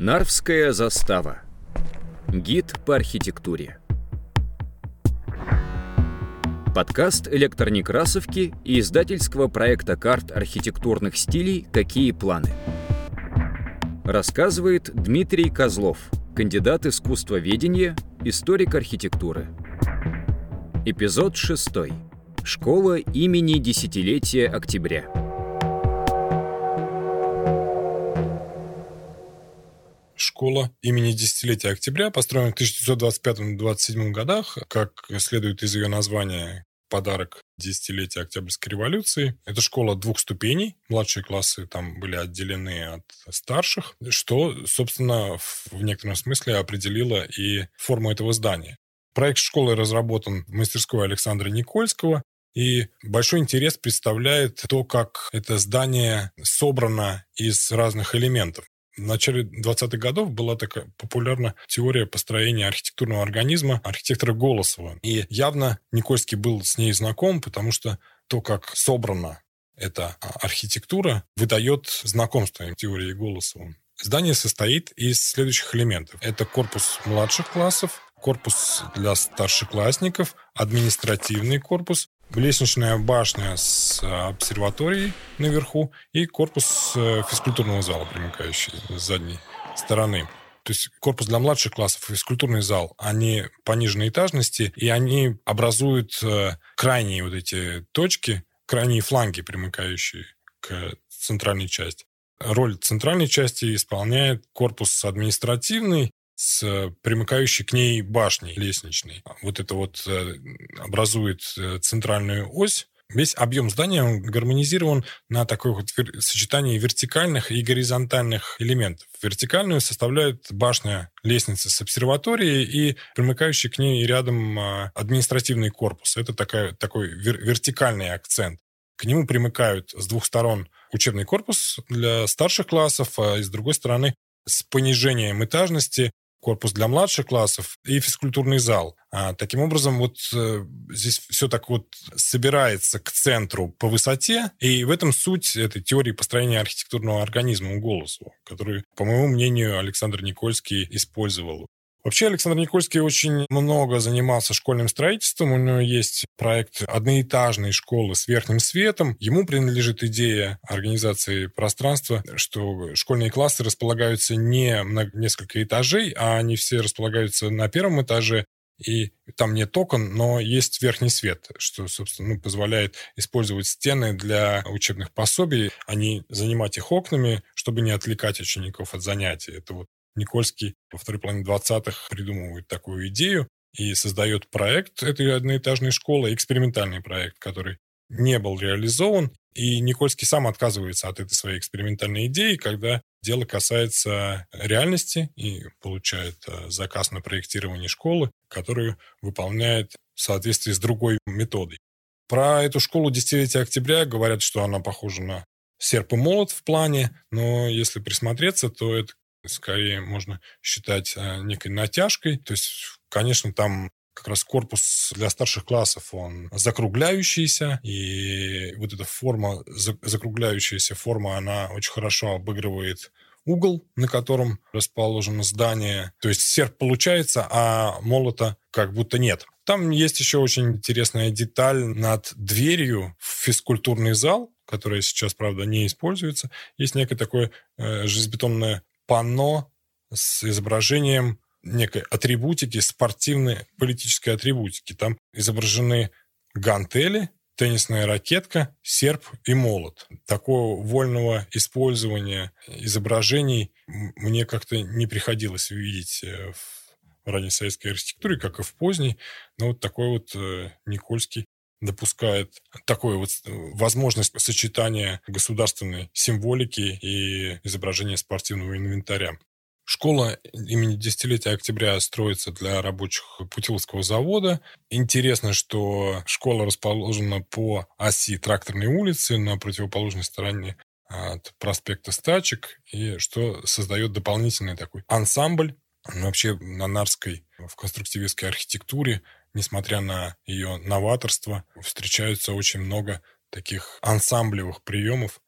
Нарвская застава. Гид по архитектуре. Подкаст электронекрасовки и издательского проекта карт архитектурных стилей «Какие планы?». Рассказывает Дмитрий Козлов, кандидат искусствоведения, историк архитектуры. Эпизод 6. Школа имени Десятилетия Октября. Школа имени Десятилетия Октября построена в 1925-27 годах, как следует из ее названия, подарок десятилетия Октябрьской революции. Это школа двух ступеней. Младшие классы там были отделены от старших, что, собственно, в некотором смысле определило и форму этого здания. Проект школы разработан в мастерской Александра Никольского, и большой интерес представляет то, как это здание собрано из разных элементов. В начале 20-х годов была такая популярна теория построения архитектурного организма архитектора Голосова. И явно Никольский был с ней знаком, потому что то, как собрана эта архитектура, выдает знакомство теории Голосова. Здание состоит из следующих элементов. Это корпус младших классов, корпус для старшеклассников, административный корпус, лестничная башня с э, обсерваторией наверху и корпус э, физкультурного зала, примыкающий с задней стороны. То есть корпус для младших классов, физкультурный зал, они пониженной этажности, и они образуют э, крайние вот эти точки, крайние фланги, примыкающие к центральной части. Роль центральной части исполняет корпус административный, с примыкающей к ней башней лестничной. Вот это вот э, образует э, центральную ось. Весь объем здания он гармонизирован на такое вот сочетание вертикальных и горизонтальных элементов. Вертикальную составляет башня лестницы с обсерваторией и примыкающий к ней рядом административный корпус. Это такая, такой вертикальный акцент. К нему примыкают с двух сторон учебный корпус для старших классов, а с другой стороны с понижением этажности корпус для младших классов и физкультурный зал. А, таким образом, вот э, здесь все так вот собирается к центру по высоте, и в этом суть этой теории построения архитектурного организма у Голосова, который, по моему мнению, Александр Никольский использовал Вообще Александр Никольский очень много занимался школьным строительством. У него есть проект одноэтажной школы с верхним светом. Ему принадлежит идея организации пространства, что школьные классы располагаются не на несколько этажей, а они все располагаются на первом этаже, и там нет окон, но есть верхний свет, что, собственно, ну, позволяет использовать стены для учебных пособий, а не занимать их окнами, чтобы не отвлекать учеников от занятий. Это вот Никольский во второй половине 20-х придумывает такую идею и создает проект этой одноэтажной школы, экспериментальный проект, который не был реализован. И Никольский сам отказывается от этой своей экспериментальной идеи, когда дело касается реальности и получает э, заказ на проектирование школы, которую выполняет в соответствии с другой методой. Про эту школу десятилетия октября говорят, что она похожа на серп и молот в плане, но если присмотреться, то это скорее можно считать э, некой натяжкой. То есть, конечно, там как раз корпус для старших классов, он закругляющийся, и вот эта форма, закругляющаяся форма, она очень хорошо обыгрывает угол, на котором расположено здание. То есть серп получается, а молота как будто нет. Там есть еще очень интересная деталь над дверью в физкультурный зал, которая сейчас, правда, не используется. Есть некое такое э, железобетонное панно с изображением некой атрибутики, спортивной политической атрибутики. Там изображены гантели, теннисная ракетка, серп и молот. Такого вольного использования изображений мне как-то не приходилось увидеть э, в ранней советской архитектуре, как и в поздней. Но вот такой вот э, Никольский допускает такую вот э, возможность сочетания государственной символики и изображения спортивного инвентаря. Школа имени десятилетия октября строится для рабочих Путиловского завода. Интересно, что школа расположена по оси Тракторной улицы на противоположной стороне от проспекта Стачек, и что создает дополнительный такой ансамбль. Вообще на Нарской в конструктивистской архитектуре несмотря на ее новаторство, встречаются очень много таких ансамблевых приемов,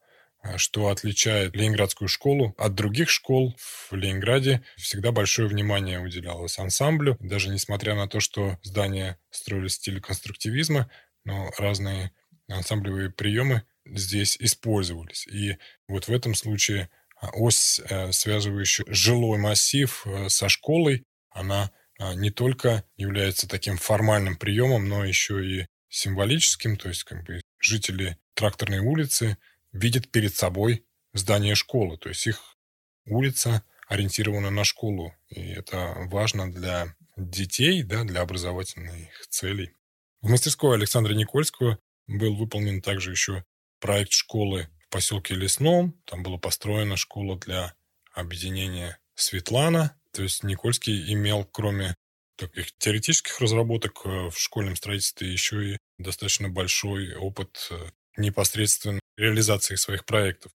что отличает Ленинградскую школу от других школ в Ленинграде. Всегда большое внимание уделялось ансамблю. Даже несмотря на то, что здания строились в стиле конструктивизма, но разные ансамблевые приемы здесь использовались. И вот в этом случае а, ось, э, связывающая жилой массив э, со школой, она не только является таким формальным приемом, но еще и символическим, то есть как бы жители тракторной улицы видят перед собой здание школы, то есть их улица ориентирована на школу, и это важно для детей, да, для образовательных целей. В мастерской Александра Никольского был выполнен также еще проект школы в поселке Лесном. Там была построена школа для объединения Светлана. То есть Никольский имел, кроме таких теоретических разработок э, в школьном строительстве, еще и достаточно большой опыт э, непосредственно реализации своих проектов.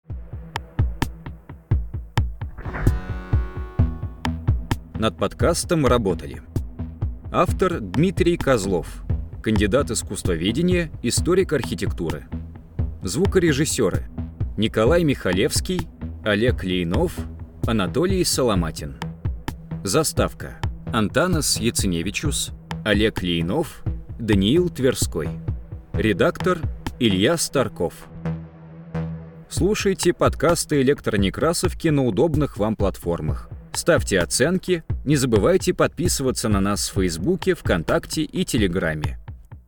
Над подкастом работали автор Дмитрий Козлов, кандидат искусствоведения, историк архитектуры, звукорежиссеры Николай Михалевский, Олег Лейнов, Анатолий Соломатин. Заставка Антанас Яценевичус, Олег Лейнов, Даниил Тверской. Редактор Илья Старков. Слушайте подкасты электронекрасовки на удобных вам платформах. Ставьте оценки, не забывайте подписываться на нас в Фейсбуке, ВКонтакте и Телеграме.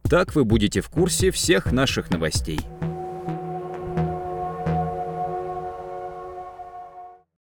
Так вы будете в курсе всех наших новостей.